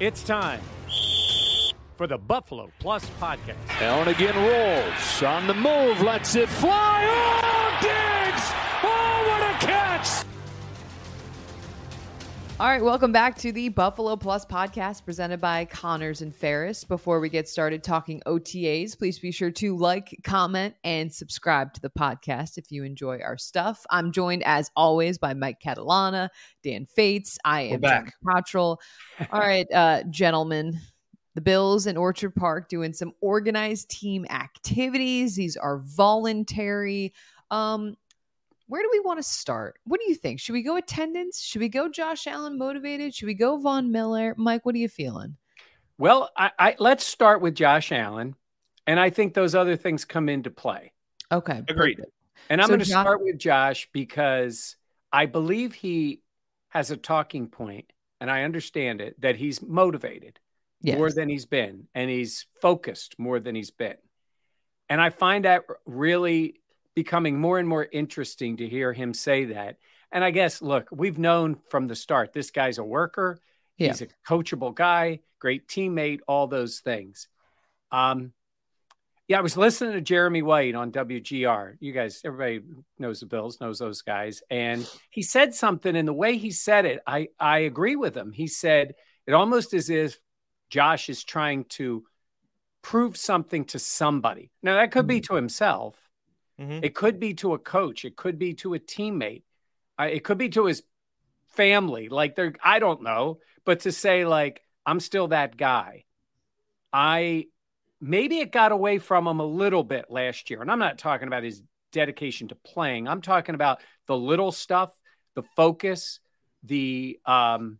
It's time for the Buffalo Plus podcast. Allen again rolls on the move, lets it fly. Oh, Diggs! All right, welcome back to the Buffalo Plus podcast presented by Connors and Ferris. Before we get started talking OTAs, please be sure to like, comment, and subscribe to the podcast if you enjoy our stuff. I'm joined as always by Mike Catalana, Dan Fates. I am back. Cottrell. All right, uh, gentlemen. The Bills in Orchard Park doing some organized team activities. These are voluntary. Um, where do we want to start? What do you think? Should we go attendance? Should we go Josh Allen motivated? Should we go Von Miller? Mike, what are you feeling? Well, I, I let's start with Josh Allen, and I think those other things come into play. Okay, agreed. Perfect. And I'm so going to start with Josh because I believe he has a talking point, and I understand it that he's motivated yes. more than he's been, and he's focused more than he's been. And I find that really becoming more and more interesting to hear him say that. And I guess, look, we've known from the start this guy's a worker. Yeah. He's a coachable guy, great teammate, all those things. Um, yeah, I was listening to Jeremy White on WGR. You guys, everybody knows the Bills, knows those guys. And he said something, and the way he said it, I, I agree with him. He said it almost as if Josh is trying to prove something to somebody. Now, that could be mm-hmm. to himself, Mm-hmm. It could be to a coach. It could be to a teammate. It could be to his family. Like they're, I don't know, but to say like I'm still that guy. I maybe it got away from him a little bit last year, and I'm not talking about his dedication to playing. I'm talking about the little stuff, the focus, the um,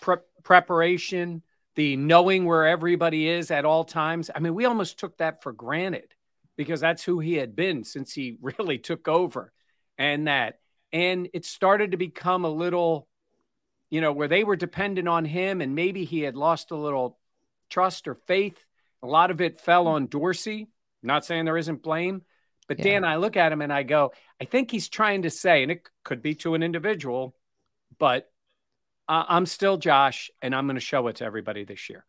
pre- preparation, the knowing where everybody is at all times. I mean, we almost took that for granted because that's who he had been since he really took over. And that and it started to become a little you know where they were dependent on him and maybe he had lost a little trust or faith. A lot of it fell on dorsey. Not saying there isn't blame but yeah. dan i look at him and i go i think he's trying to say and it could be to an individual but uh, i'm still josh and i'm going to show it to everybody this year.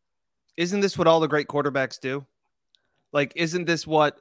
Isn't this what all the great quarterbacks do? Like isn't this what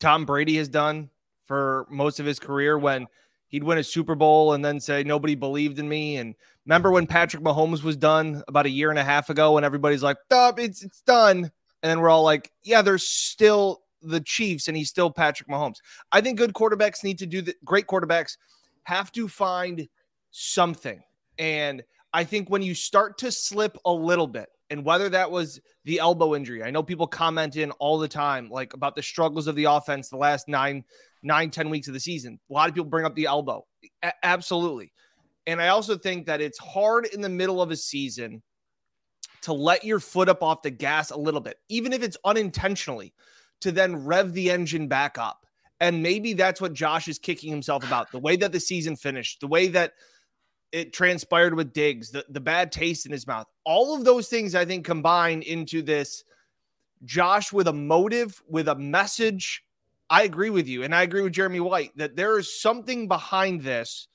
Tom Brady has done for most of his career when he'd win a Super Bowl and then say nobody believed in me. And remember when Patrick Mahomes was done about a year and a half ago, and everybody's like, "Stop, it's it's done," and then we're all like, "Yeah, there's still the Chiefs, and he's still Patrick Mahomes." I think good quarterbacks need to do that. Great quarterbacks have to find something, and I think when you start to slip a little bit, and whether that was the elbow injury. I know people comment in all the time, like about the struggles of the offense the last nine, nine, ten weeks of the season. A lot of people bring up the elbow. A- absolutely. And I also think that it's hard in the middle of a season to let your foot up off the gas a little bit, even if it's unintentionally, to then rev the engine back up. And maybe that's what Josh is kicking himself about the way that the season finished, the way that it transpired with Diggs, the, the bad taste in his mouth. All of those things, I think, combine into this Josh with a motive, with a message. I agree with you. And I agree with Jeremy White that there is something behind this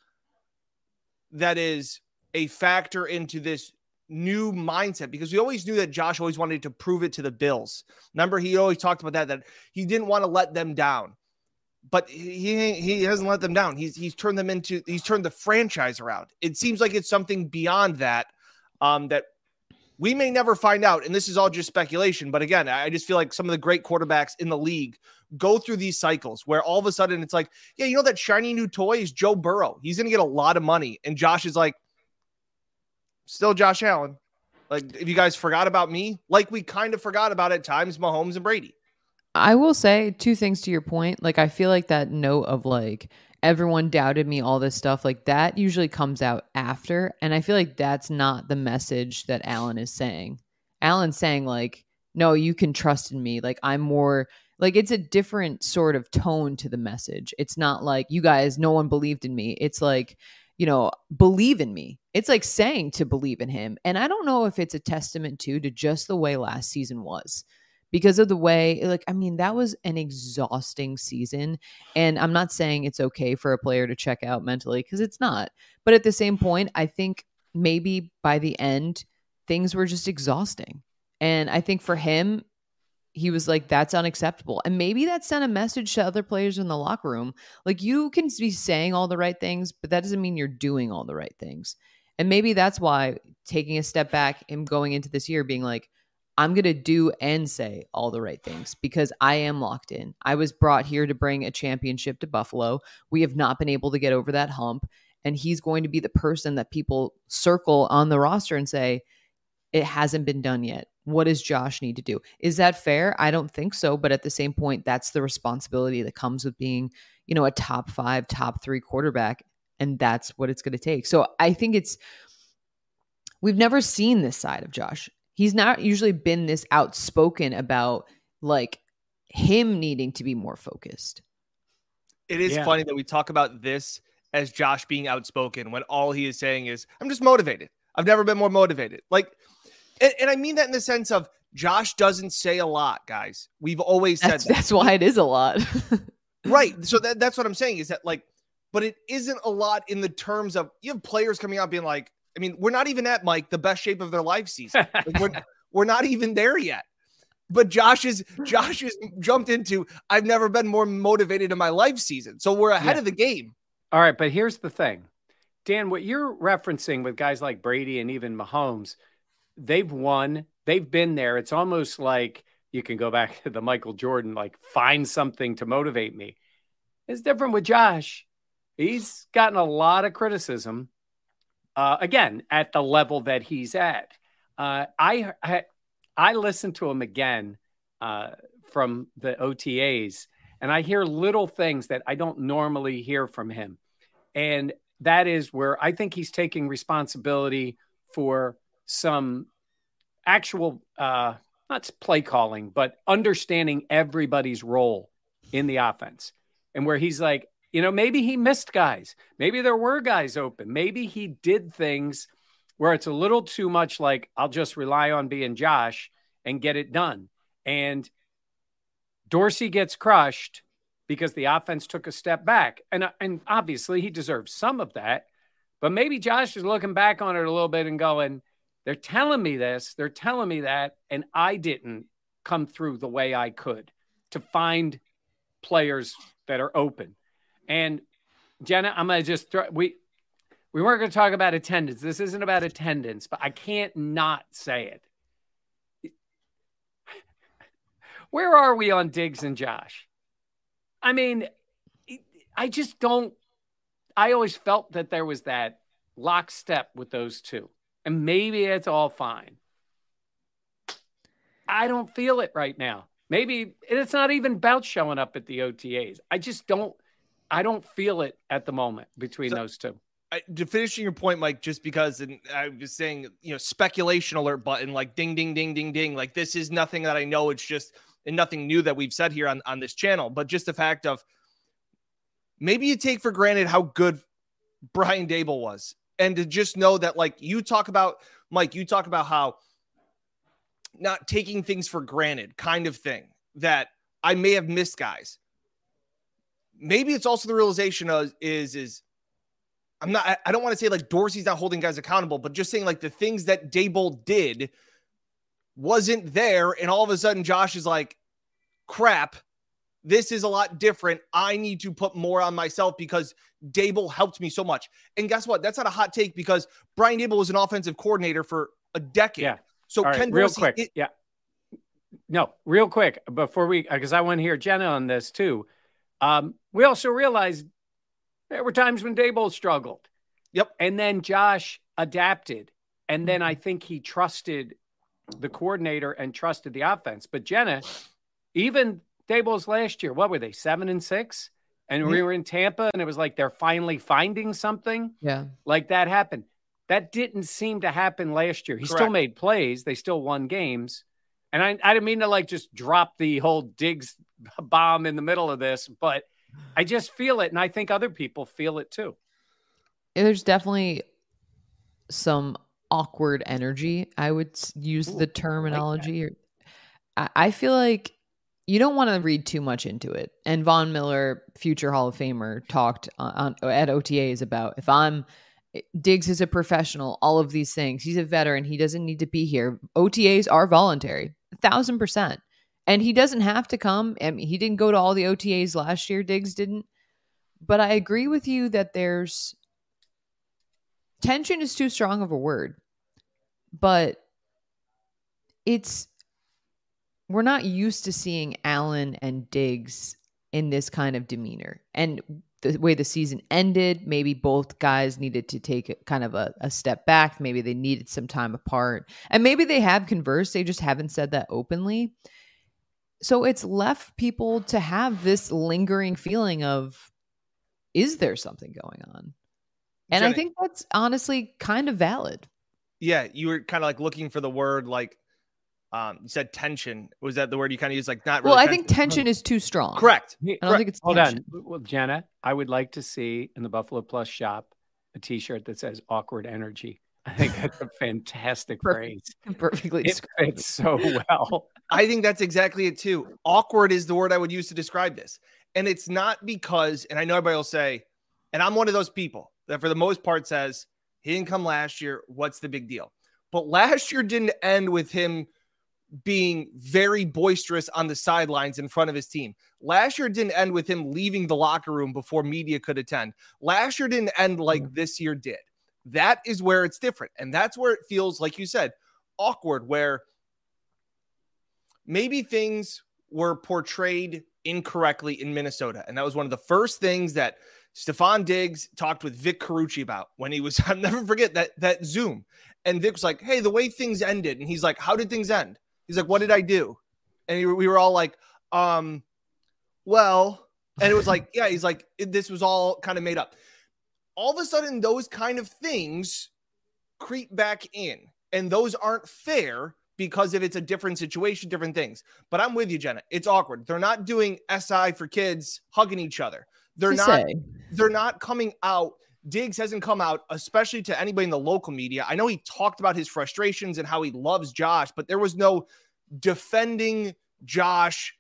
that is a factor into this new mindset because we always knew that Josh always wanted to prove it to the Bills. Remember, he always talked about that, that he didn't want to let them down but he he hasn't let them down. He's he's turned them into he's turned the franchise around. It seems like it's something beyond that um, that We may never find out, and this is all just speculation. But again, I just feel like some of the great quarterbacks in the league go through these cycles where all of a sudden it's like, yeah, you know that shiny new toy is Joe Burrow. He's going to get a lot of money, and Josh is like, still Josh Allen. Like, if you guys forgot about me, like we kind of forgot about at times Mahomes and Brady. I will say two things to your point. Like, I feel like that note of like everyone doubted me, all this stuff, like that usually comes out after. And I feel like that's not the message that Allen is saying. Allen's saying, like, no, you can trust in me. Like, I'm more like it's a different sort of tone to the message. It's not like you guys, no one believed in me. It's like, you know, believe in me. It's like saying to believe in him. And I don't know if it's a testament to to just the way last season was. Because of the way, eh, like, I mean, that was an exhausting season. And I'm not saying it's okay for a player to check out mentally because it's not. But at the same point, I think maybe by the end, things were just exhausting. And I think for him, he was like, that's unacceptable. And maybe that sent a message to other players in the locker room. Like, you can be saying all the right things, but that doesn't mean you're doing all the right things. And maybe that's why taking a step back and going into this year being like, I'm going to do and say all the right things because I am locked in. I was brought here to bring a championship to Buffalo. We have not been able to get over that hump. And he's going to be the person that people circle on the roster and say, it hasn't been done yet. What does Josh need to do? Is that fair? I don't think so. But at the same point, that's the responsibility that comes with being, you know, a top five, top three quarterback. And that's what it's going to take. So I think it's, we've never seen this side of Josh. He's not usually been this outspoken about like him needing to be more focused. It is yeah. funny that we talk about this as Josh being outspoken when all he is saying is, I'm just motivated. I've never been more motivated. Like, and, and, I mean that in the sense of Josh doesn't say a lot, guys. We've always said that's, that. That's why it is a lot. right. So that, that's what I'm saying is that like, but it isn't a lot in the terms of you have players coming out being like, I mean, we're not even at Mike the best shape of their life season. Like, we're, we're not even there yet. But Josh is Josh has jumped into I've never been more motivated in my life season. So we're ahead yeah. of the game. All right, but here's the thing. Dan, what you're referencing with guys like Brady and even Mahomes, they've won, they've been there. It's almost like you can go back to the Michael Jordan, like find something to motivate me. It's different with Josh. He's gotten a lot of criticism, uh, again, at the level that he's at. Uh, I, I, I listened to him again uh, from the OTAs, and I hear little things that I don't normally hear from him. And that is where I think he's taking responsibility for some actual, uh, not play calling, but understanding everybody's role in the offense. And where he's like, you know, maybe he missed guys. Maybe there were guys open. Maybe he did things where it's a little too much like, I'll just rely on being Josh and get it done. And Dorsey gets crushed because the offense took a step back. And, uh, and obviously he deserves some of that. But maybe Josh is looking back on it a little bit and going, they're telling me this, they're telling me that, and I didn't come through the way I could to find players that are open. And Jenna, I'm gonna just throw we we weren't gonna talk about attendance. This isn't about attendance, but I can't not say it. Where are we on Diggs and Josh? I mean, I just don't. I always felt that there was that lockstep with those two, and maybe it's all fine. I don't feel it right now. Maybe it's not even about showing up at the OTAs. I just don't. I don't feel it at the moment between so, those two. I, to finishing your point, Mike, just because and I was saying, you know, speculation alert button, like ding, ding, ding, ding, ding. Like this is nothing that I know. It's just and nothing new that we've said here on, on this channel, but just the fact of maybe you take for granted how good Brian Daboll was. And to just know that, like you talk about, Mike, you talk about how not taking things for granted kind of thing that I may have missed guys. Maybe it's also the realization of is, is, I'm not, I don't want to say like Dorsey's not holding guys accountable, but just saying like the things that Daboll did wasn't there. And all of a sudden, Josh is like, crap, this is a lot different. I need to put more on myself because Daboll helped me so much. And guess what? That's not a hot take because Brian Daboll was an offensive coordinator for a decade. Yeah. So right, Ken real Dorsey, quick, it, yeah. No, real quick before we, because I want to hear Jenna on this too. Um, we also realized there were times when Daboll struggled. Yep. And then Josh adapted. And then I think he trusted the coordinator and trusted the offense. But Jenna, even Daboll's last year, what were they, seven and six? And mm-hmm. we were in Tampa and it was like they're finally finding something. Yeah. Like that happened. That didn't seem to happen last year. He Correct. still made plays, they still won games. And I, I didn't mean to like just drop the whole Diggs bomb in the middle of this, but I just feel it. And I think other people feel it too. There's definitely some awkward energy. I would use Ooh, the terminology. Like I feel like you don't want to read too much into it. And Von Miller, future Hall of Famer, talked on, on at OTAs about if I'm eh, Diggs is a professional, all of these things. He's a veteran. He doesn't need to be here. OTAs are voluntary, thousand percent. And he doesn't have to come. I mean, he didn't go to all the OTAs last year. Diggs didn't. But I agree with you that there's tension is too strong of a word. But it's we're not used to seeing Allen and Diggs in this kind of demeanor. And the way the season ended, maybe both guys needed to take kind of a, a, step back. Maybe they needed some time apart. And maybe they have conversed, they just haven't said that openly. So it's left people to have this lingering feeling of, is there something going on? And Jenny, I think that's honestly kind of valid. Yeah, you were kind of like looking for the word like um, you said tension. Was that the word you kind of used? Like not. Really well, I think tension is too strong. Correct. I don't Correct. think it's. Hold tension. on. Well, Jenna, I would like to see in the Buffalo Plus shop a T-shirt that says "awkward energy." I think that's a fantastic phrase. Perfectly it fits so well. I think that's exactly it too. Awkward is the word I would use to describe this, and it's not because. And I know everybody will say, and I'm one of those people that for the most part says he didn't come last year. What's the big deal? But last year didn't end with him being very boisterous on the sidelines in front of his team. Last year didn't end with him leaving the locker room before media could attend. Last year didn't end like mm. this year did. That is where it's different. And that's where it feels, like you said, awkward, where maybe things were portrayed incorrectly in Minnesota. And that was one of the first things that Stefon Diggs talked with Vic Carucci about when he was, I'll never forget that that Zoom. And Vic was like, Hey, the way things ended. And he's like, How did things end? He's like, "What did I do?" And he, we were all like, "Um, well," and it was like, "Yeah." He's like, "This was all kind of made up." All of a sudden, those kind of things creep back in, and those aren't fair because if it's a different situation, different things. But I'm with you, Jenna. It's awkward. They're not doing SI for kids hugging each other. They're not. Say. They're not coming out. Diggs hasn't come out, especially to anybody in the local media. I know he talked about his frustrations and how he loves Josh, but there was no defending Josh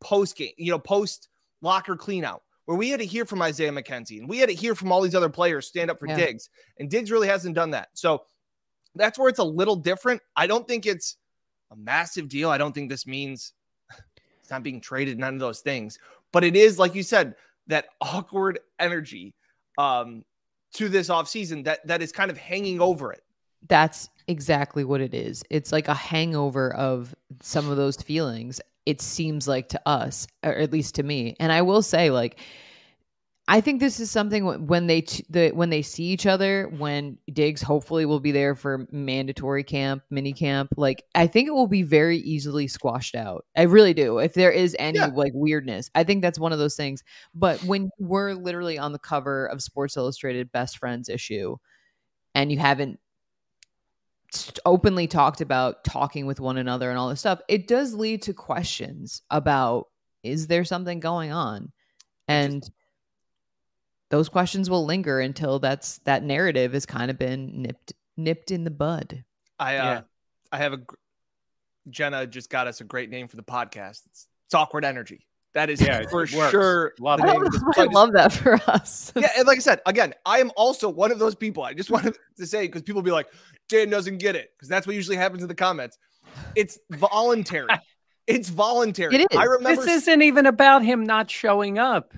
post game, you know, post locker cleanout, where we had to hear from Isaiah McKenzie and we had to hear from all these other players stand up for yeah. Diggs. And Diggs really hasn't done that. So that's where it's a little different. I don't think it's a massive deal. I don't think this means it's not being traded, none of those things. But it is, like you said, that awkward energy um, to this offseason that that is kind of hanging over it. That's exactly what it is. It's like a hangover of some of those feelings. It seems like to us, or at least to me. And I will say, like, I think this is something when they the when they see each other, when Diggs hopefully will be there for mandatory camp, mini camp. Like I think it will be very easily squashed out. I really do. If there is any yeah. like weirdness, I think that's one of those things. But when we're literally on the cover of Sports Illustrated Best Friends issue, and you haven't openly talked about talking with one another and all this stuff, it does lead to questions about is there something going on? And those questions will linger until that's that narrative has kind of been nipped nipped in the bud. I uh yeah. I have a Jenna just got us a great name for the podcast. It's, it's awkward energy. That is yeah, for sure. Love I, I love that for us. yeah, and like I said, again, I am also one of those people. I just wanted to say because people be like, Dan doesn't get it because that's what usually happens in the comments. It's voluntary. it's voluntary. It is. I remember this isn't even about him not showing up.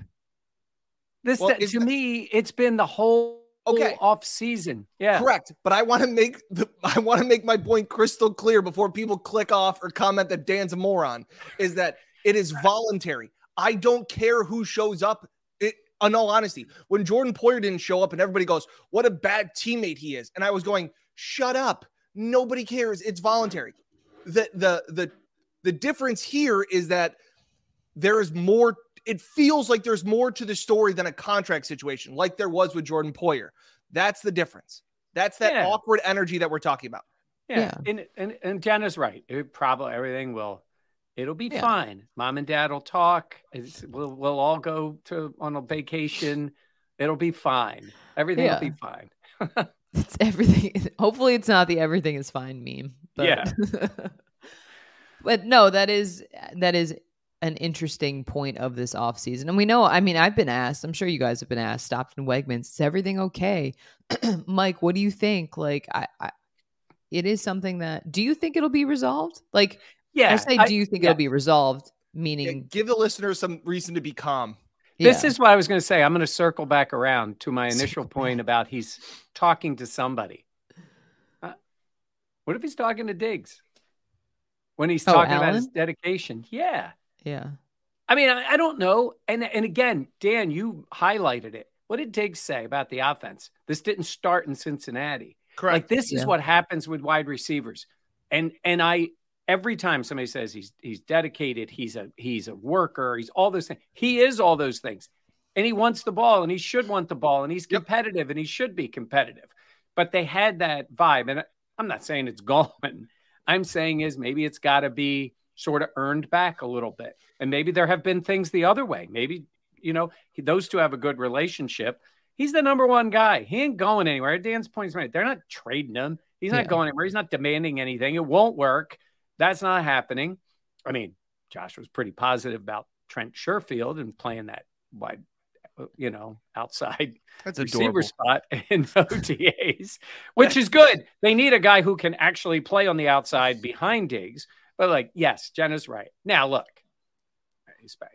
This well, to me, it's been the whole okay. off season. Yeah. Correct. But I want to make the I want to make my point crystal clear before people click off or comment that Dan's a moron is that it is voluntary. I don't care who shows up. It, in all honesty, when Jordan Poyer didn't show up and everybody goes, "What a bad teammate he is," and I was going, "Shut up! Nobody cares. It's voluntary." The the the the difference here is that there is more it feels like there's more to the story than a contract situation, like there was with Jordan Poyer. That's the difference. That's that yeah. awkward energy that we're talking about. Yeah, yeah. And, and and Jenna's right. It probably everything will it'll be yeah. fine. Mom and dad will talk. we'll we'll all go to on a vacation. It'll be fine. Everything will be fine. it's everything. Hopefully, it's not the "everything is fine" meme. But... Yeah. but no, that is that is an interesting point of this off season. And we know, I mean, I've been asked, I'm sure you guys have been asked, stopped in Wegmans, is everything okay? Mike, what do you think? Like, I, I, it is something that, do you think it'll be resolved? Like, yeah, I say, do you think yeah. it'll be resolved? Meaning, yeah, give the listeners some reason to be calm. This is what I was going to say. I'm going to circle back around to my initial point about he's talking to somebody. Uh, what if he's talking to Diggs? When he's oh, talking Allen? about his dedication. Yeah. Yeah. I mean, I, I, don't know. And and again, Dan, you highlighted it. What did Diggs say about the offense? This didn't start in Cincinnati. Correct. Like this yeah. is what happens with wide receivers. And and I every time somebody says he's he's dedicated, he's a he's a worker, he's all those things. He is all those things. And he wants the ball and he should want the ball and he's competitive yep. and he should be competitive. But they had that vibe. And I'm not saying it's gone. I'm saying is maybe it's got to be sort of earned back a little bit. And maybe there have been things the other way. Maybe, you know, those two have a good relationship. He's the number one guy. He ain't going anywhere. Dan's point is made. They're not trading him. He's not yeah. going anywhere. He's not demanding anything. It won't work. That's not happening. I mean, Josh was pretty positive about Trent Sherfield and playing that wide, uh, you know, outside That's receiver adorable. spot in OTAs, which is good. They need a guy who can actually play on the outside behind Diggs but like, yes, Jenna's right. Now, look,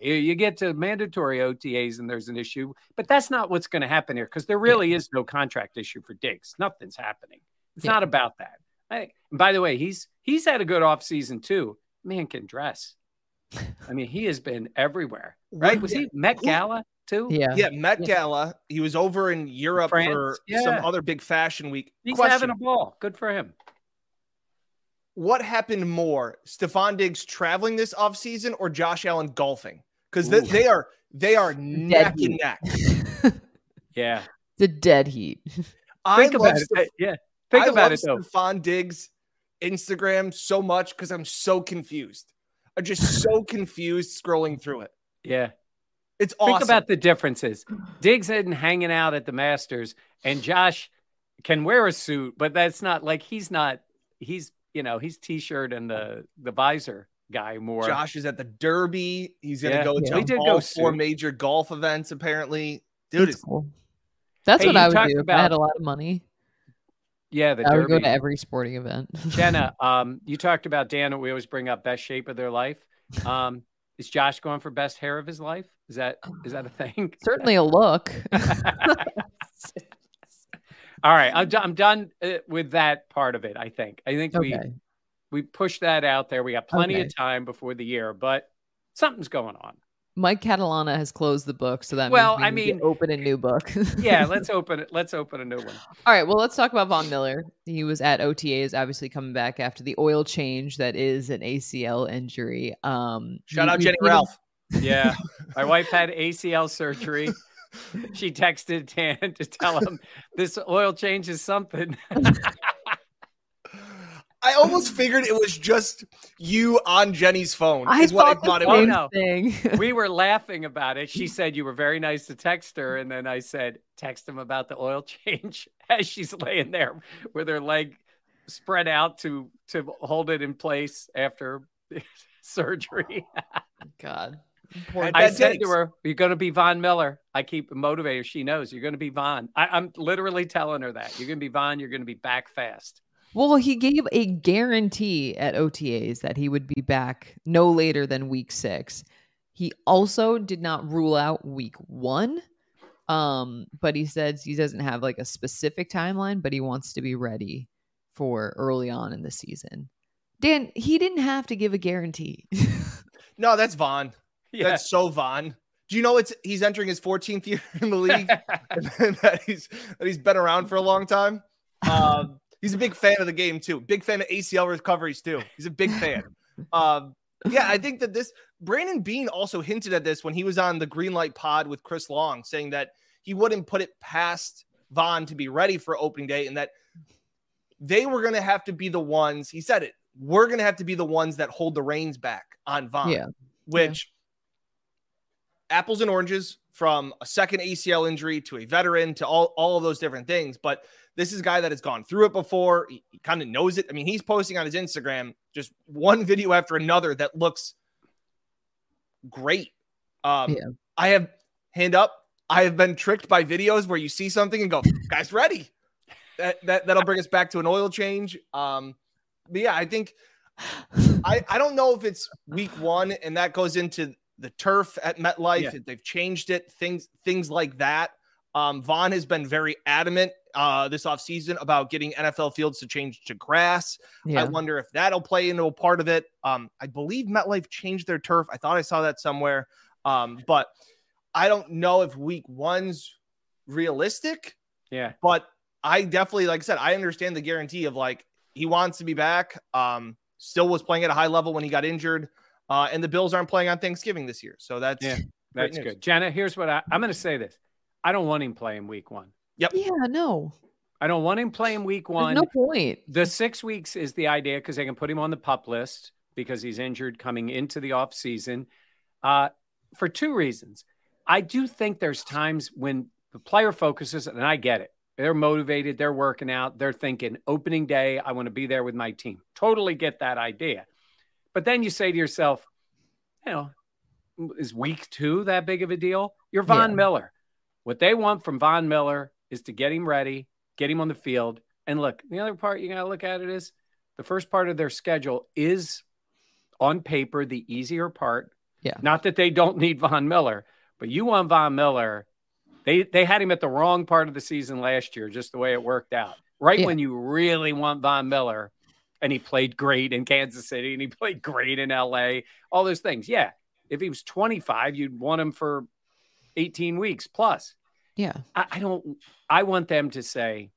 you get to mandatory OTAs and there's an issue, but that's not what's going to happen here because there really yeah. is no contract issue for Diggs. Nothing's happening. It's yeah. not about that. I, by the way, he's he's had a good off season too. Man can dress. I mean, he has been everywhere, right? Was he Met Gala too? Yeah, yeah, Met Gala. He was over in Europe France. for yeah. some other big fashion week. He's Question. having a ball. Good for him what happened more, Stefon Diggs traveling this offseason or Josh Allen golfing? Because they, they, are they are neck and neck. yeah, the dead heat. I Think about it. yeah, think I about it though. Stefon Diggs Instagram so much because I'm so confused. I'm just so confused scrolling through it. Yeah. It's awesome. Think about the differences. Diggs isn't hanging out at the Masters, and Josh can wear a suit, but that's not like he's not. He's you know, he's t-shirt and the the visor guy more. Josh is at the Derby. He's gonna yeah, go to yeah. all four major golf events. Apparently, dude, That's cool. That's hey, what I would do about, if I had a lot of money. Yeah, the I Derby. would go to every sporting event. Jenna, um, you talked about Dan. We always bring up best shape of their life. Um, is Josh going for best hair of his life? Is that is that a thing? Certainly a look. All right, I'm, I'm done uh, with that part of it. I think. I think okay. we we pushed that out there. We got plenty okay. of time before the year, but something's going on. Mike Catalana has closed the book, so that well, I mean, open a new book. yeah, let's open it. Let's open a new one. All right. Well, let's talk about Von Miller. He was at OTAs, obviously coming back after the oil change that is an ACL injury. Um, Shout out Jenny Ralph. Yeah, my wife had ACL surgery. she texted Dan to tell him this oil change is something. I almost figured it was just you on Jenny's phone. I thought, I thought the same was. Oh, thing. we were laughing about it. She said you were very nice to text her, and then I said text him about the oil change as she's laying there with her leg spread out to to hold it in place after surgery. God. I said to her, "You're going to be Von Miller." I keep motivating. She knows you're going to be Von. I, am literally telling her that you're going to be Von. You're going to be back fast. Well, he gave a guarantee at OTAs that he would be back no later than week six. He also did not rule out week one. Um, but he says he doesn't have like a specific timeline, but he wants to be ready for early on in the season. Dan, he didn't have to give a guarantee. no, that's Von. Yeah. That's so Von. Do you know it's he's entering his 14th year in the league and that he's that he's been around for a long time? Um, he's a big fan of the game too. Big fan of ACL recoveries too. He's a big fan. Um, yeah, I think that this Brandon Beane also hinted at this when he was on the Greenlight Pod with Chris Long, saying that he wouldn't put it past Von to be ready for opening day, and that they were going to have to be the ones. He said it. We're going to have to be the ones that hold the reins back on Von, Yeah. Which yeah. Apples and oranges from a second ACL injury to a veteran to all all of those different things, but this is a guy that has gone through it before. He, he kind of knows it. I mean, he's posting on his Instagram just one video after another that looks great. Um, yeah. I have hand up. I have been tricked by videos where you see something and go, "Guys, ready." That, that that'll bring us back to an oil change. Um, but yeah, I think I I don't know if it's week one and that goes into the turf at MetLife. Yeah. They've changed it. Things things like that. Um, Von has been very adamant uh, this offseason about getting NFL fields to change to grass. Yeah. I wonder if that'll play into a part of it. Um, I believe MetLife changed their turf. I thought I saw that somewhere. Um, but I don't know if week one's realistic. Yeah. But I definitely, like I said, I understand the guarantee of like he wants to be back. Um, still was playing at a high level when he got injured. Uh, and the Bills aren't playing on Thanksgiving this year. So that's yeah, that's good. Jenna, here's what I, I'm going to say this. I don't want him playing week one. Yep. Yeah, no. I don't want him playing week one. There's no point. The six weeks is the idea because they can put him on the pup list because he's injured coming into the off season. Uh, for two reasons. I do think there's times when the player focuses, and I get it. They're motivated, they're working out, they're thinking opening day, I want to be there with my team. Totally get that idea. But then you say to yourself, you know, is week two that big of a deal? You're Von yeah. Miller. What they want from Von Miller is to get him ready, get him on the field. And look, the other part you got to look at it is the first part of their schedule is on paper the easier part. Yeah. Not that they don't need Von Miller, but you want Von Miller. They they had him at the wrong part of the season last year, just the way it worked out. Right yeah. when you really want Von Miller, and he played great in Kansas City and he played great in LA, all those things. Yeah. If he was 25, you'd want him for 18 weeks plus. Yeah. I, I don't, I want them to say,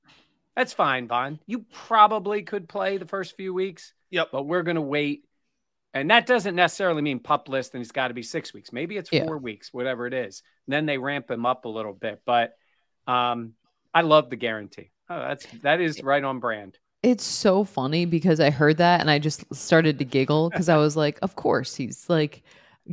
that's fine, Von. You probably could play the first few weeks. Yep. But we're going to wait. And that doesn't necessarily mean pup list and he's got to be six weeks. Maybe it's four weeks, whatever it is. And then they ramp him up a little bit. But um, I love the guarantee. Oh, that's that is right on brand. It's so funny because I heard that and I just started to giggle because I was like, of course he's like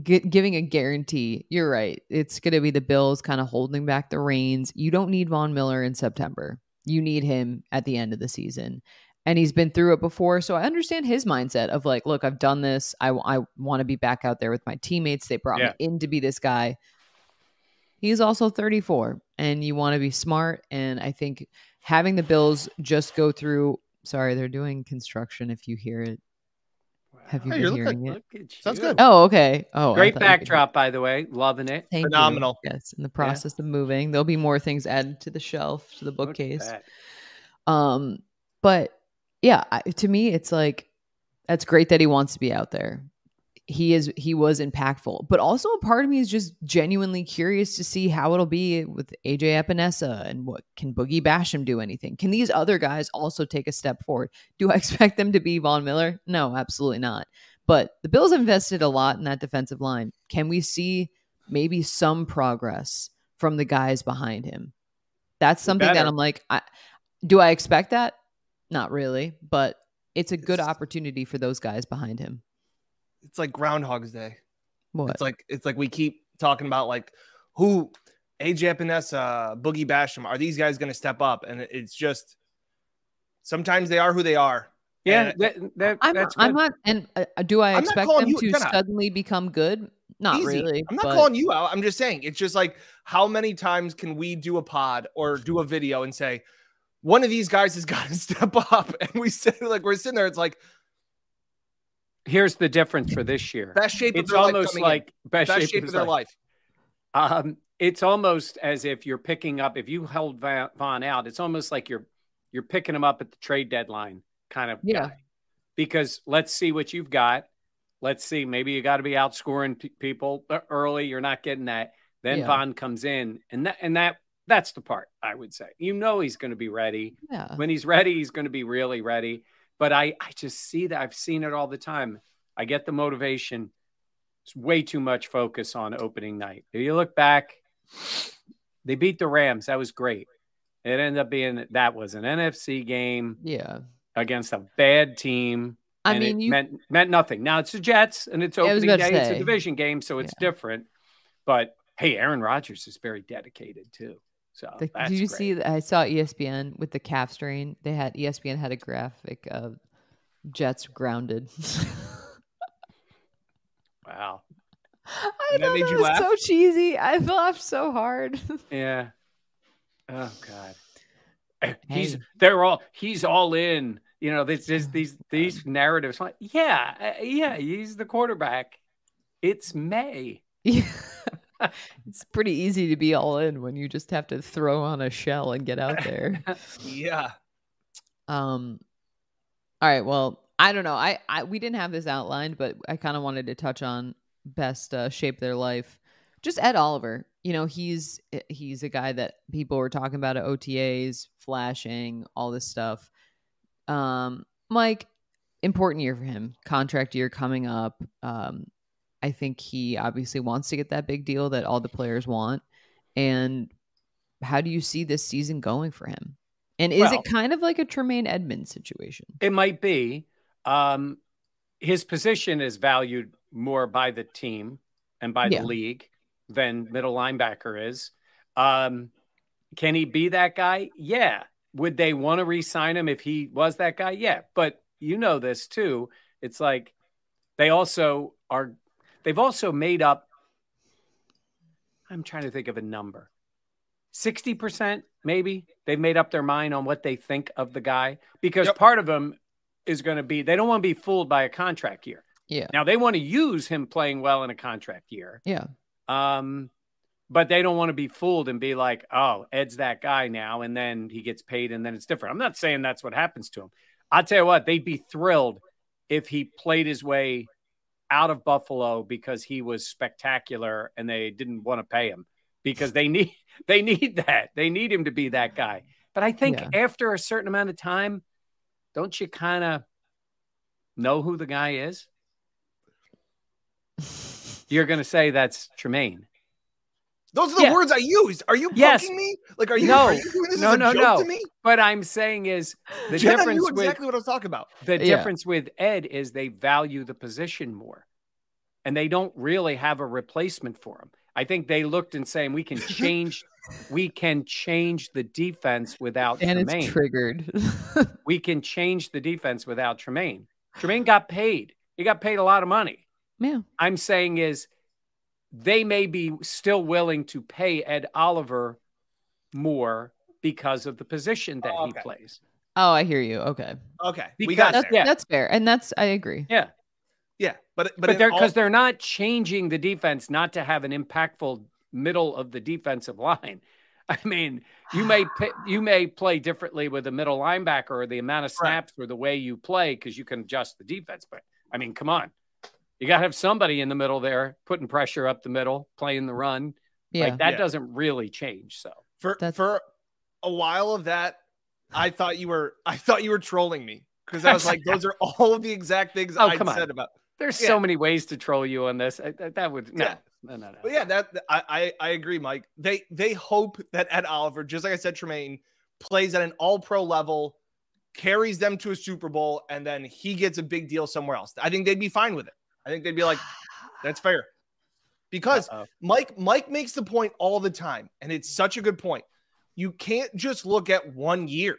giving a guarantee. You're right. It's going to be the Bills kind of holding back the reins. You don't need Von Miller in September. You need him at the end of the season. And he's been through it before. So I understand his mindset of like, look, I've done this. I, I want to be back out there with my teammates. They brought yeah. me in to be this guy. He's also 34 and you want to be smart. And I think having the Bills just go through, sorry, they're doing construction if you hear it have you hey, been hearing it? Sounds good. Oh, okay. Oh, great backdrop, by the way. Loving it. Thank Phenomenal. You. Yes, in the process yeah. of moving, there'll be more things added to the shelf, to the bookcase. Um, but yeah, to me, it's like that's great that he wants to be out there he is he was impactful. But also a part of me is just genuinely curious to see how it'll be with AJ Epenesa and what can Boogie Basham do anything? Can these other guys also take a step forward? Do I expect them to be Von Miller? No, absolutely not. But the Bills invested a lot in that defensive line. Can we see maybe some progress from the guys behind him? That's something that I'm like, I, do I expect that? Not really, but it's a good opportunity for those guys behind him it's like Groundhog's Day. What? It's like it's like we keep talking about like who AJ Epenesa, Boogie Basham, are these guys going to step up? And it's just sometimes they are who they are. Yeah, that, that, I'm, not, I'm, not. And uh, do I I'm expect them you, to suddenly become good? Not Easy. really. I'm not but... calling you out. I'm just saying it's just like how many times can we do a pod or do a video and say one of these guys has got to step up, and we say like we're sitting there. It's like Here's the difference for this year. Best shape of their life. it's almost like best, best, shape, shape of, their life. life. Um, it's almost as if you're picking up. If you held Von out, it's almost like you're you're picking him up at the trade deadline, kind of yeah. Guy. Because let's see what you've got. Let's see. Maybe you got to be outscoring p- people early. You're not getting that. Then yeah. Von comes in, and that and that that's the part I would say. You know he's going to be ready. Yeah. When he's ready, he's going to be really ready. But I I just see that I've seen it all the time. I get the motivation. It's way too much focus on opening night. If you look back, they beat the Rams. That was great. It ended up being that was an NFC game. Yeah. Against a bad team. I mean, you meant meant nothing. Now it's the Jets and it's opening day. It's a division game, so it's yeah. different. But hey, Aaron Rodgers is very dedicated too. So the, did you great. see? I saw ESPN with the calf strain. They had ESPN had a graphic of Jets grounded. wow. I know that, that was so cheesy. I laughed so hard. yeah. Oh God. Eh, he's they're all he's all in. You know, this is these these narratives. Like, yeah, uh, yeah, he's the quarterback. It's May. Yeah. it's pretty easy to be all in when you just have to throw on a shell and get out there. yeah. Um all right, well, I don't know. I, I we didn't have this outlined, but I kind of wanted to touch on best uh, shape their life. Just Ed Oliver, you know, he's he's a guy that people were talking about at OTAs, flashing, all this stuff. Um, Mike, important year for him. Contract year coming up. Um, I think he obviously wants to get that big deal that all the players want. And how do you see this season going for him? And is well, it kind of like a Tremaine Edmunds situation? It might be. Um, his position is valued more by the team and by yeah. the league than middle linebacker is. Um, can he be that guy? Yeah. Would they want to re-sign him if he was that guy? Yeah. But you know this too. It's like they also are They've also made up, I'm trying to think of a number, 60% maybe. They've made up their mind on what they think of the guy because yep. part of them is going to be they don't want to be fooled by a contract year. Yeah. Now they want to use him playing well in a contract year. Yeah. Um, but they don't want to be fooled and be like, oh, Ed's that guy now, and then he gets paid, and then it's different. I'm not saying that's what happens to him. I'll tell you what, they'd be thrilled if he played his way out of Buffalo because he was spectacular and they didn't want to pay him because they need they need that. They need him to be that guy. But I think yeah. after a certain amount of time, don't you kind of know who the guy is? You're going to say that's Tremaine. Those are the yeah. words I used. Are you yes. me? Like, are you, no. are you doing this no, as a no, joke no. to me? What I'm saying is the Jen, difference I knew exactly with, what I was talking about. The yeah. difference with Ed is they value the position more, and they don't really have a replacement for him. I think they looked and saying we can change, we can change the defense without and Tremaine. it's triggered. we can change the defense without Tremaine. Tremaine got paid. He got paid a lot of money. Yeah. I'm saying is they may be still willing to pay Ed Oliver more because of the position that oh, okay. he plays. Oh, I hear you. Okay. Okay. Because, we got that's, yeah. that's fair. And that's I agree. Yeah. Yeah. But but, but they're because all... they're not changing the defense not to have an impactful middle of the defensive line. I mean, you may you may play differently with a middle linebacker or the amount of snaps right. or the way you play because you can adjust the defense. But I mean, come on, you got to have somebody in the middle there putting pressure up the middle, playing the run. Yeah. Like that yeah. doesn't really change. So for That's... for a while of that, I thought you were I thought you were trolling me because I was like, those are all of the exact things oh, I said on. about. There's yeah. so many ways to troll you on this. I, that would no. Yeah. No, no, no. But yeah, that I, I I agree, Mike. They they hope that Ed Oliver, just like I said, Tremaine, plays at an all pro level, carries them to a Super Bowl, and then he gets a big deal somewhere else. I think they'd be fine with it. I think they'd be like, that's fair. Because Uh-oh. Mike Mike makes the point all the time, and it's such a good point. You can't just look at one year.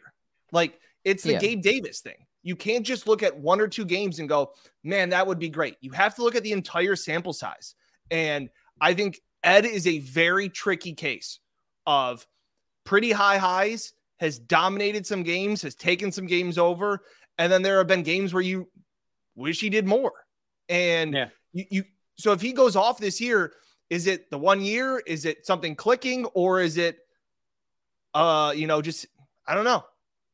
Like it's the yeah. Gabe Davis thing. You can't just look at one or two games and go, man, that would be great. You have to look at the entire sample size. And I think Ed is a very tricky case of pretty high highs, has dominated some games, has taken some games over. And then there have been games where you wish he did more. And yeah. you, you so if he goes off this year, Is it the one year? Is it something clicking, or is it, uh, you know, just I don't know.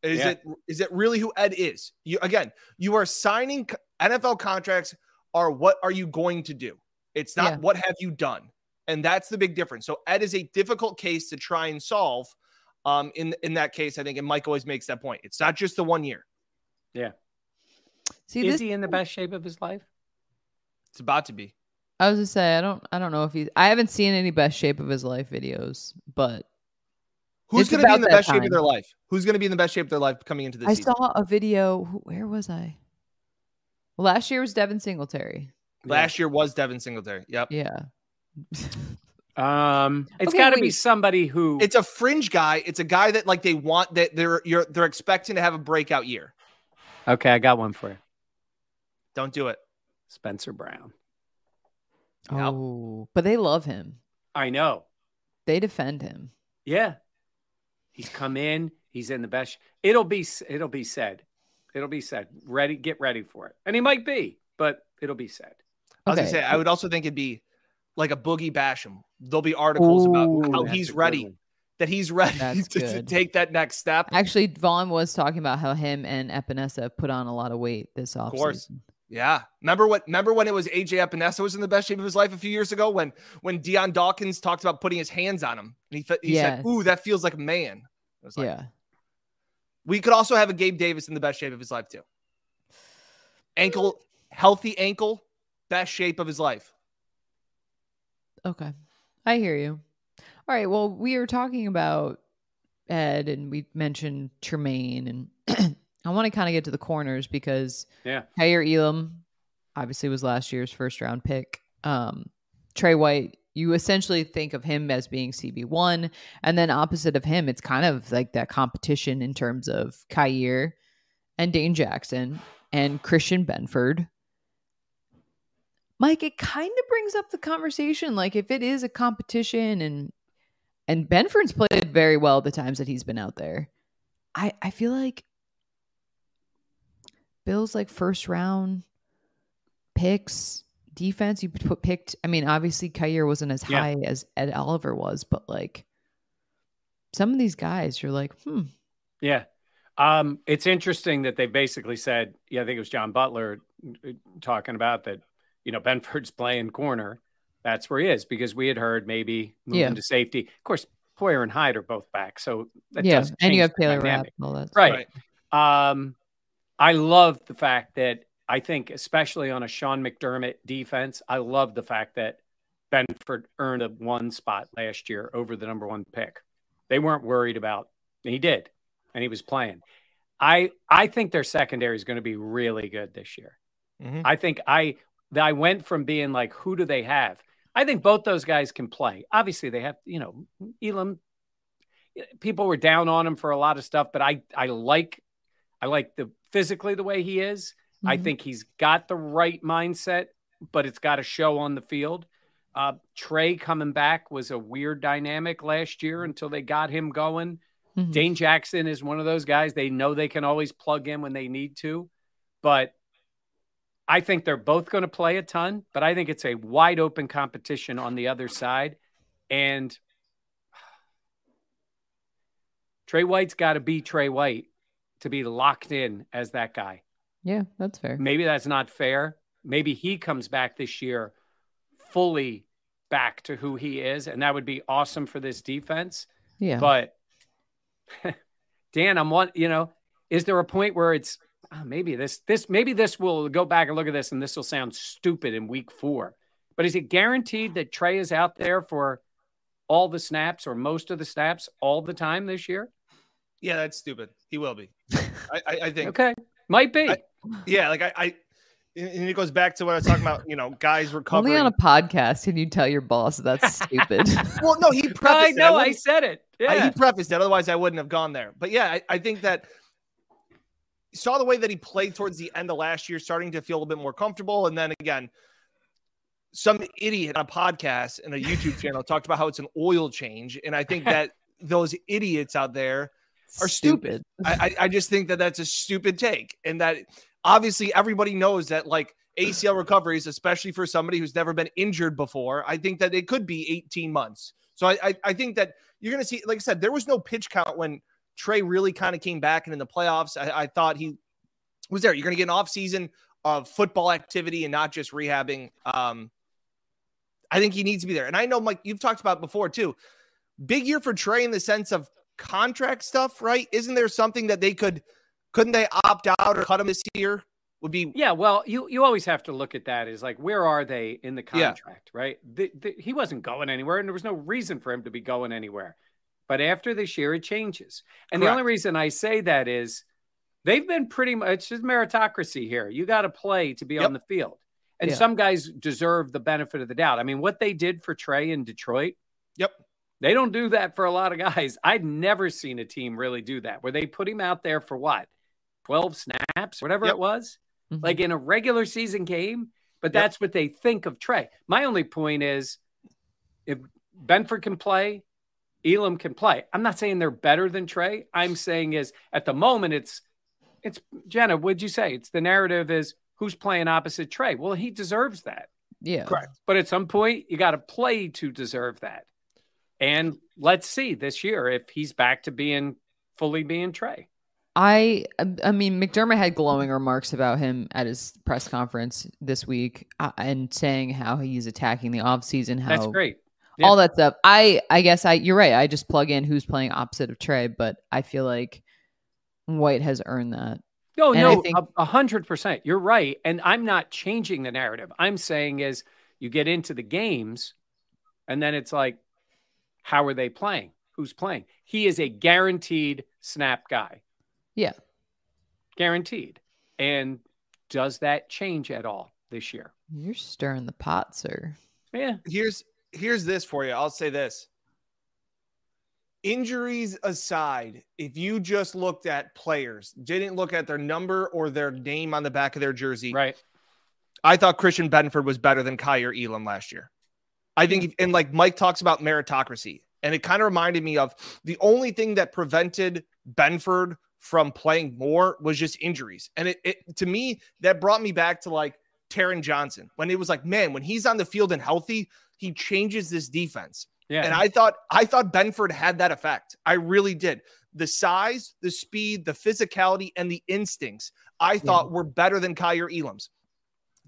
Is yeah. it is it really who Ed is? You again, you are signing NFL contracts. Are what are you going to do? It's not yeah. what have you done, and that's the big difference. So Ed is a difficult case to try and solve. Um, in in that case, I think, and Mike always makes that point. It's not just the one year. Yeah. See, is this- he in the best shape of his life? It's about to be. I was to say I don't I don't know if he's I haven't seen any best shape of his life videos, but who's going to be in the best time. shape of their life? Who's going to be in the best shape of their life coming into this? I season? saw a video. Where was I? last year was Devin Singletary. Last year was Devin Singletary. Yep. Yeah. um, it's okay, got to be somebody who. It's a fringe guy. It's a guy that like they want that they're you're they're expecting to have a breakout year. Okay, I got one for you. Don't do it. Spencer Brown. Oh, but they love him. I know. They defend him. Yeah. He's come in. He's in the best. It'll be. It'll be said. It'll be said. Ready. Get ready for it. And he might be, but it'll be said. I was gonna say. I would also think it'd be like a boogie Basham. There'll be articles Ooh, about how he's ready. That he's ready to, to, take that next step. Actually, Von was talking about how him and Epenesa put on a lot of weight this offseason. Of course. Yeah. Remember what remember when it was AJ Epenesa was in the best shape of his life a few years ago when when Dion Dawkins talked about putting his hands on him and he, he yes. said, Ooh, that feels like a man. Like, yeah. We could also have a Gabe Davis in the best shape of his life too. Ankle, healthy ankle, best shape of his life. Okay. I hear you. All right. Well, we are talking about Ed and we mentioned Tremaine and I want to kind of get to the corners because yeah, Kaiir Elam obviously was last year's first round pick. Um, Trey White, you essentially think of him as being CB one, and then opposite of him, it's kind of like that competition in terms of Kaiir and Dane Jackson and Christian Benford. Mike, it kind of brings up the conversation. Like if it is a competition and and Benford's played very well the times that he's been out there. I I feel like Bills like first round picks defense. You put picked. I mean, obviously Kaiir wasn't as high yeah. as Ed Oliver was, but like some of these guys, you're like, hmm. Yeah. Um, it's interesting that they basically said, yeah, I think it was John Butler uh, talking about that, you know, Benford's playing corner. That's where he is because we had heard maybe moving yeah. to safety. Of course, Poyer and Hyde are both back. So yeah, and you have Taylor Rapp and all that. Right. right. Um, I love the fact that I think, especially on a Sean McDermott defense, I love the fact that Benford earned a one spot last year over the number one pick. They weren't worried about, he did, and he was playing. I I think their secondary is going to be really good this year. Mm-hmm. I think I I went from being like, who do they have? I think both those guys can play. Obviously, they have, you know, Elam. People were down on him for a lot of stuff, but I I like I like the physically the way he is. Mm-hmm. I think he's got the right mindset, but it's got to show on the field. Uh, Trey coming back was a weird dynamic last year until they got him going. Mm-hmm. Dane Jackson is one of those guys they know they can always plug in when they need to, but I think they're both going to play a ton. But I think it's a wide open competition on the other side, and Trey White's got to be Trey White to be locked in as that guy. Yeah, that's fair. Maybe that's not fair. Maybe he comes back this year fully back to who he is, and that would be awesome for this defense. Yeah. But Dan, I'm one, you know, is there a point where it's oh, maybe this this maybe this will go back and look at this and this will sound stupid in week four. But is it guaranteed that Trey is out there for all the snaps or most of the snaps all the time this year? Yeah, that's stupid. He will be. I, I, I think. Okay, might be. I, yeah, like I, I, and it goes back to what I was talking about. You know, guys recovering. Only on a podcast can you tell your boss that's stupid. well, no, he prefaced. I know, I, I, said it. Yeah. he prefaced it. Otherwise, I wouldn't have gone there. But yeah, I, I think that saw the way that he played towards the end of last year, starting to feel a little bit more comfortable, and then again. Some idiot on a podcast and a YouTube channel talked about how it's an oil change, and I think that those idiots out there are stupid. stupid. I, I just think that that's a stupid take, and that obviously everybody knows that like ACL recoveries, especially for somebody who's never been injured before, I think that it could be 18 months. So I, I, I think that you're going to see, like I said, there was no pitch count when Trey really kind of came back and in the playoffs. I, I thought he was there. You're going to get an off season of football activity and not just rehabbing. Um, I think he needs to be there. And I know, Mike, you've talked about before too. Big year for Trey in the sense of contract stuff, right? Isn't there something that they could, couldn't they opt out or cut him this year? Would be yeah. Well, you you always have to look at that as like where are they in the contract, yeah. right? The, the, he wasn't going anywhere, and there was no reason for him to be going anywhere. But after this year, it changes. And Correct. the only reason I say that is they've been pretty much just meritocracy here. You got to play to be yep. on the field. And yeah. some guys deserve the benefit of the doubt. I mean, what they did for Trey in Detroit. Yep. They don't do that for a lot of guys. I'd never seen a team really do that where they put him out there for what? 12 snaps, whatever yep. it was, mm-hmm. like in a regular season game. But yep. that's what they think of Trey. My only point is if Benford can play, Elam can play. I'm not saying they're better than Trey. I'm saying is at the moment it's it's Jenna. Would you say it's the narrative is who's playing opposite Trey? Well, he deserves that. Yeah, correct. But at some point, you got to play to deserve that. And let's see this year if he's back to being fully being Trey. I I mean McDermott had glowing remarks about him at his press conference this week uh, and saying how he's attacking the offseason how That's great yeah. all that stuff. I I guess I you're right. I just plug in who's playing opposite of Trey, but I feel like White has earned that. No, and no, a hundred percent. You're right, and I'm not changing the narrative. I'm saying is you get into the games, and then it's like, how are they playing? Who's playing? He is a guaranteed snap guy. Yeah, guaranteed. And does that change at all this year? You're stirring the pot, sir. Yeah. Here's here's this for you. I'll say this. Injuries aside, if you just looked at players, didn't look at their number or their name on the back of their jersey, right? I thought Christian Benford was better than Kaiir Elam last year. I think, and like Mike talks about meritocracy, and it kind of reminded me of the only thing that prevented Benford from playing more was just injuries. And it, it to me, that brought me back to like Taron Johnson when it was like, man, when he's on the field and healthy, he changes this defense. Yeah. And I thought I thought Benford had that effect. I really did. The size, the speed, the physicality, and the instincts I thought yeah. were better than Kaiir Elam's.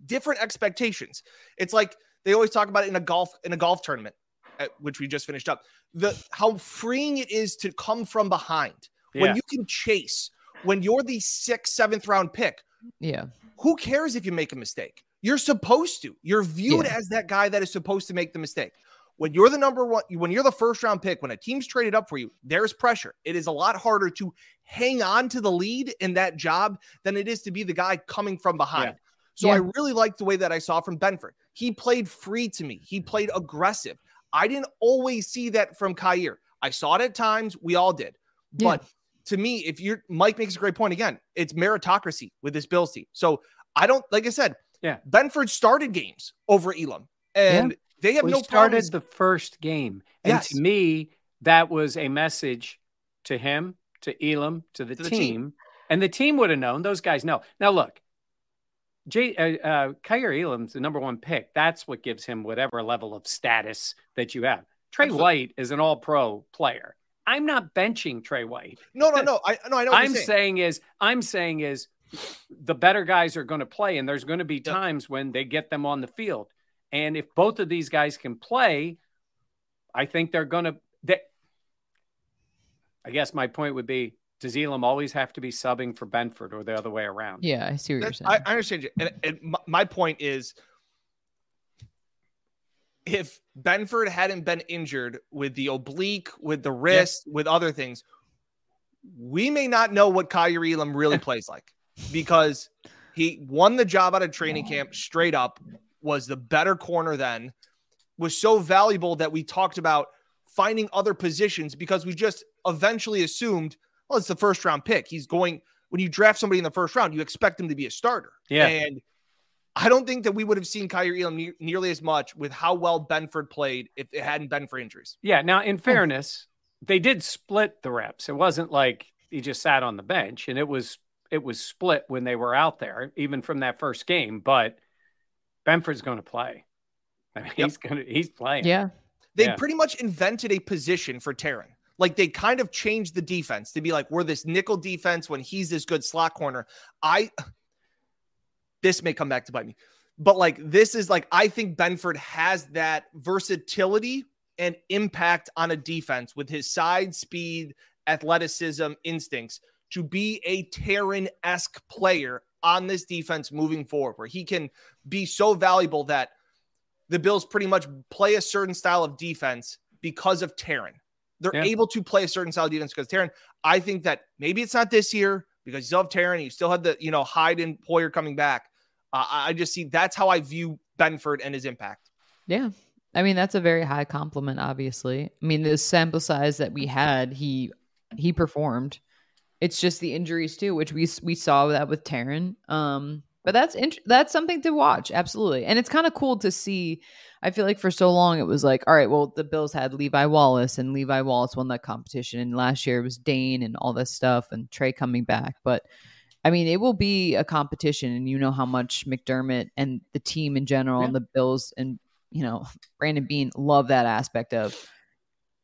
Different expectations. It's like they always talk about it in a golf in a golf tournament, at, which we just finished up. The how freeing it is to come from behind yeah. when you can chase when you're the sixth, seventh round pick. Yeah. Who cares if you make a mistake? You're supposed to. You're viewed yeah. as that guy that is supposed to make the mistake. When you're the number one, when you're the first round pick, when a team's traded up for you, there's pressure. It is a lot harder to hang on to the lead in that job than it is to be the guy coming from behind. Yeah. So yeah. I really liked the way that I saw from Benford. He played free to me. He played aggressive. I didn't always see that from Kaiir. I saw it at times. We all did. But to me, if you're Mike makes a great point again, it's meritocracy with this Bills team. So I don't like I said, yeah. Benford started games over Elam. And yeah. they have we no started problems. the first game. And yes. to me, that was a message to him, to Elam, to the, to team. the team. And the team would have known. Those guys know. Now look, Jay uh, uh Kaiir Elam's the number one pick. That's what gives him whatever level of status that you have. Trey Absolutely. White is an all pro player. I'm not benching Trey White. No, no, no. I no, I know. I'm saying. saying is I'm saying is the better guys are going to play, and there's going to be times when they get them on the field. And if both of these guys can play, I think they're going to. They, I guess my point would be: Does Elam always have to be subbing for Benford, or the other way around? Yeah, I see what That's, you're saying. I, I understand you, and, and my point is, if Benford hadn't been injured with the oblique, with the wrist, yeah. with other things, we may not know what Kaiir Elam really plays like because he won the job out of training camp straight up, was the better corner then, was so valuable that we talked about finding other positions because we just eventually assumed, well, it's the first round pick. He's going, when you draft somebody in the first round, you expect him to be a starter. Yeah. And I don't think that we would have seen Kaiir Elam ne- nearly as much with how well Benford played if it hadn't been for injuries. Yeah. Now, in hmm. fairness, they did split the reps. It wasn't like he just sat on the bench, and it was it was split when they were out there, even from that first game. But Benford's going to play. I mean, yep. he's going to he's playing. Yeah. They yeah. pretty much invented a position for Taron. Like they kind of changed the defense to be like we're this nickel defense when he's this good slot corner. I this may come back to bite me. But like this is like I think Benford has that versatility and impact on a defense with his side speed, athleticism, instincts to be a Taron esque player on this defense moving forward, where he can be so valuable that the Bills pretty much play a certain style of defense because of Taron. They're yeah. able to play a certain style of defense because Taron. I think that maybe it's not this year because you still have Taron, you still had the you know Hyde and Poyer coming back. Uh, I just see that's how I view Benford and his impact. Yeah, I mean, that's a very high compliment, obviously. I mean, the sample size that we had, he he performed. It's just the injuries too, which we we saw that with Taron. Um, but that's int- that's something to watch, absolutely. And it's kind of cool to see. I feel like for so long it was like, all right, well, the Bills had Levi Wallace, and Levi Wallace won that competition, and last year it was Dane and all this stuff, and Trey coming back. But I mean, it will be a competition, and you know how much McDermott and the team in general, yeah. and the Bills and you know, Brandon Beane love that aspect of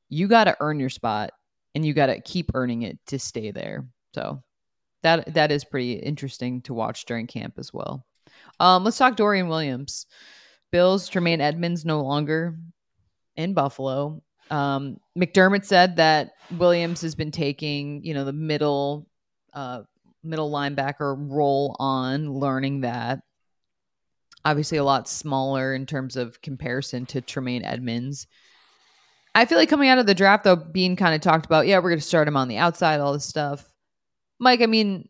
you got to earn your spot and you got to keep earning it to stay there. So that that is pretty interesting to watch during camp as well. Um, let's talk Dorian Williams. Bills Tremaine Edmunds no longer in Buffalo. Um, McDermott said that Williams has been taking, you know, the middle uh, middle linebacker role on, learning that obviously a lot smaller in terms of comparison to Tremaine Edmunds. I feel like coming out of the draft, though, being kind of talked about, yeah, we're going to start him on the outside, all this stuff. Mike, I mean,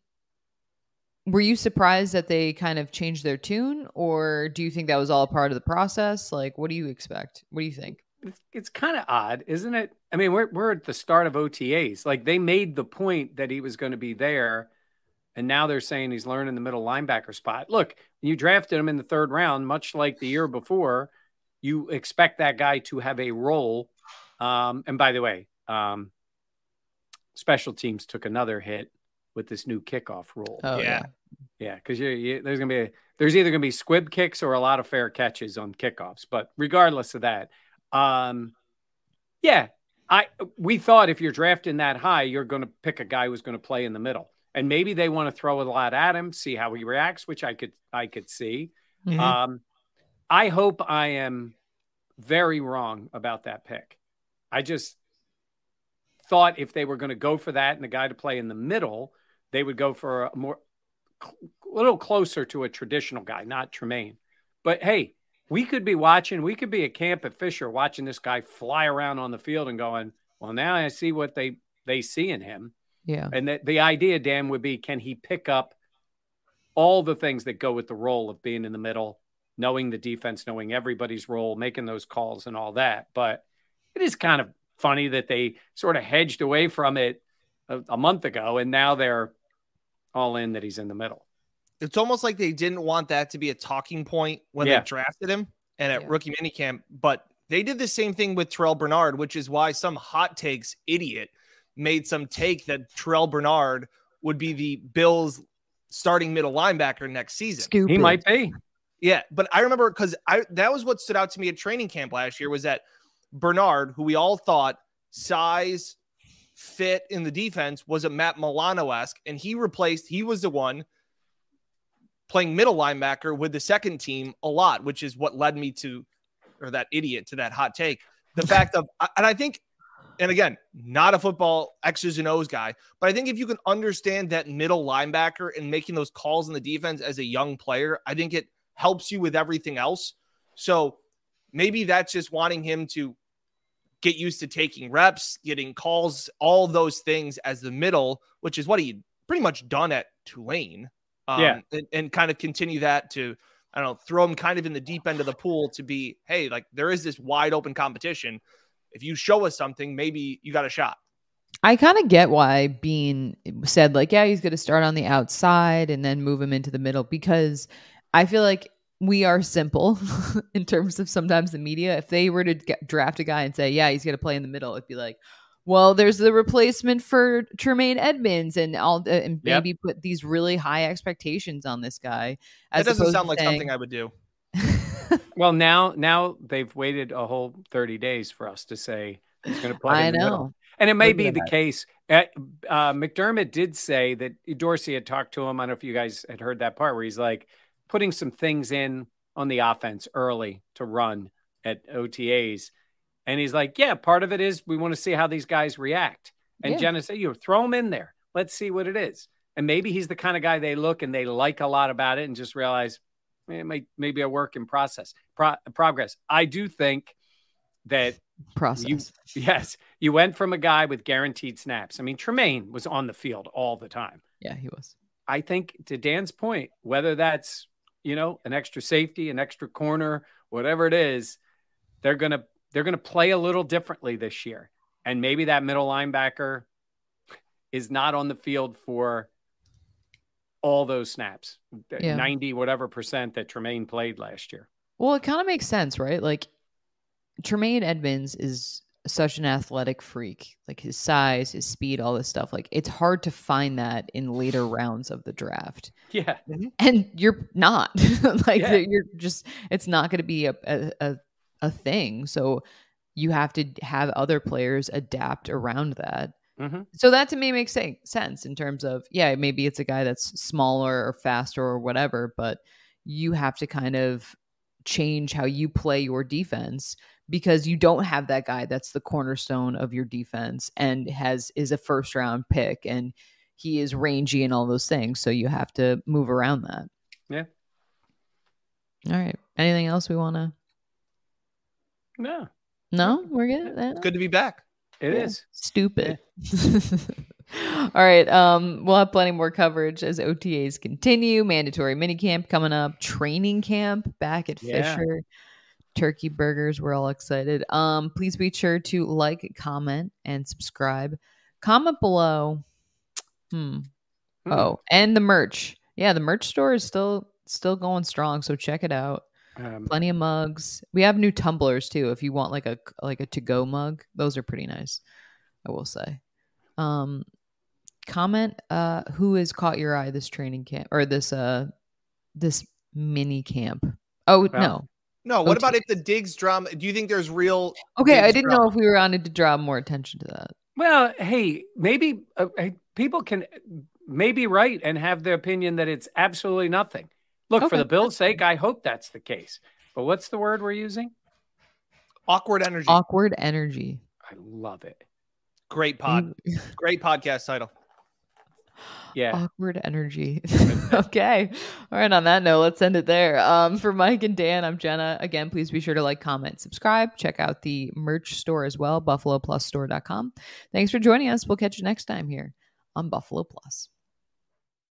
were you surprised that they kind of changed their tune, or do you think that was all part of the process? Like, what do you expect? What do you think? It's, it's kind of odd, isn't it? I mean, we're we're at the start of OTAs. Like they made the point that he was going to be there, and now they're saying he's learning the middle linebacker spot. Look, you drafted him in the third round, much like the year before. You expect that guy to have a role. Um, and by the way, um, special teams took another hit with this new kickoff rule. Oh, yeah. Yeah, because you, you, there's gonna be a, there's either gonna be squib kicks or a lot of fair catches on kickoffs. But regardless of that, um, yeah, I we thought if you're drafting that high, you're gonna pick a guy who's gonna play in the middle and maybe they want to throw a lot at him, see how he reacts, which I could I could see. Mm-hmm. Um, I hope I am very wrong about that pick. I just thought if they were going to go for that and the guy to play in the middle, they would go for a more a little closer to a traditional guy, not Tremaine. But hey, we could be watching, we could be at camp at Fisher watching this guy fly around on the field and going, well, now I see what they they see in him. Yeah. And the, the idea, Dan, would be can he pick up all the things that go with the role of being in the middle, knowing the defense, knowing everybody's role, making those calls and all that. But it is kind of funny that they sort of hedged away from it a, a month ago and now they're all in that he's in the middle. It's almost like they didn't want that to be a talking point when yeah. they drafted him and at yeah. rookie minicamp, but they did the same thing with Terrel Bernard, which is why some hot takes idiot made some take that Terrel Bernard would be the Bills starting middle linebacker next season. Stupid. He might be. Yeah, but I remember because I that was what stood out to me at training camp last year was that Bernard, who we all thought size fit in the defense, was a Matt Milano esque, and he replaced. He was the one playing middle linebacker with the second team a lot, which is what led me to, or that idiot to that hot take. The fact of, and I think and again, not a football X's and O's guy, but I think if you can understand that middle linebacker and making those calls in the defense as a young player, I think it helps you with everything else. So maybe that's just wanting him to get used to taking reps, getting calls, all those things as the middle, which is what he pretty much done at Tulane. Um, yeah. And, and kind of continue that to, I don't know, throw him kind of in the deep end of the pool to be, hey, like there is this wide open competition if you show us something, maybe you got a shot. I kind of get why Beane said, like, yeah, he's going to start on the outside and then move him into the middle because I feel like we are simple in terms of sometimes the media. If they were to get, draft a guy and say, yeah, he's going to play in the middle, it'd be like, well, there's the replacement for Tremaine Edmunds, and all, uh, and maybe yep. put these really high expectations on this guy. That doesn't sound like saying, something I would do. well, now now they've waited a whole 30 days for us to say he's going to play. I know. And it may be the case. Uh, uh, McDermott did say that Dorsey had talked to him. I don't know if you guys had heard that part where he's like putting some things in on the offense early to run at OTAs. And he's like, yeah, part of it is we want to see how these guys react. And yeah. Jenna said, you know, throw them in there. Let's see what it is. And maybe he's the kind of guy they look and they like a lot about it and just realize eh, it may, maybe a work in process, pro- progress. I do think that process. You, yes, you went from a guy with guaranteed snaps. I mean, Tremaine was on the field all the time. Yeah, he was. I think to Dan's point, whether that's you know an extra safety, an extra corner, whatever it is, they're gonna they're gonna play a little differently this year, and maybe that middle linebacker is not on the field for all those snaps, yeah. ninety whatever percent that Tremaine played last year. Well, it kind of makes sense, right? Like Tremaine Edmunds is such an athletic freak, like his size, his speed, all this stuff. Like it's hard to find that in later rounds of the draft. Yeah. Mm-hmm. And you're not like yeah. you're just, it's not going to be a, a, a, thing. So you have to have other players adapt around that. Mm-hmm. So that to me makes sense in terms of, yeah, maybe it's a guy that's smaller or faster or whatever, but you have to kind of change how you play your defense because you don't have that guy that's the cornerstone of your defense and has is a first round pick and he is rangy and all those things. So you have to move around that. Yeah. All right. Anything else we want to no? No. We're good? It's good to be back. It yeah. is. Stupid. Yeah. all right um we'll have plenty more coverage as otas continue mandatory minicamp coming up training camp back at yeah. fisher turkey burgers. We're all excited. Um, please be sure to like, comment, and subscribe. Comment below. Hmm. hmm. Oh, and the merch. Yeah, the merch store is still still going strong. So check it out. Um, Plenty of mugs. We have new tumblers too. If you want like a like a to go mug, those are pretty nice. I will say. Um, comment uh who has caught your eye this training camp or this uh this mini camp. Oh well, no, no, what about if the Diggs drama? Do you think there's real? Okay, Diggs I didn't drama? know if we were on to draw more attention to that. Well, hey, maybe uh, people can maybe write and have the opinion that it's absolutely nothing. Look, okay. for the Bills' sake, I hope that's the case. But what's the word we're using? Awkward energy. Awkward energy. I love it. Great pod. Great podcast title. Yeah. Awkward energy. okay. All right. On that note, let's end it there. Um, for Mike and Dan, I'm Jenna. Again, please be sure to like, comment, subscribe. Check out the merch store as well, buffaloplusstore.com. Thanks for joining us. We'll catch you next time here on Buffalo Plus.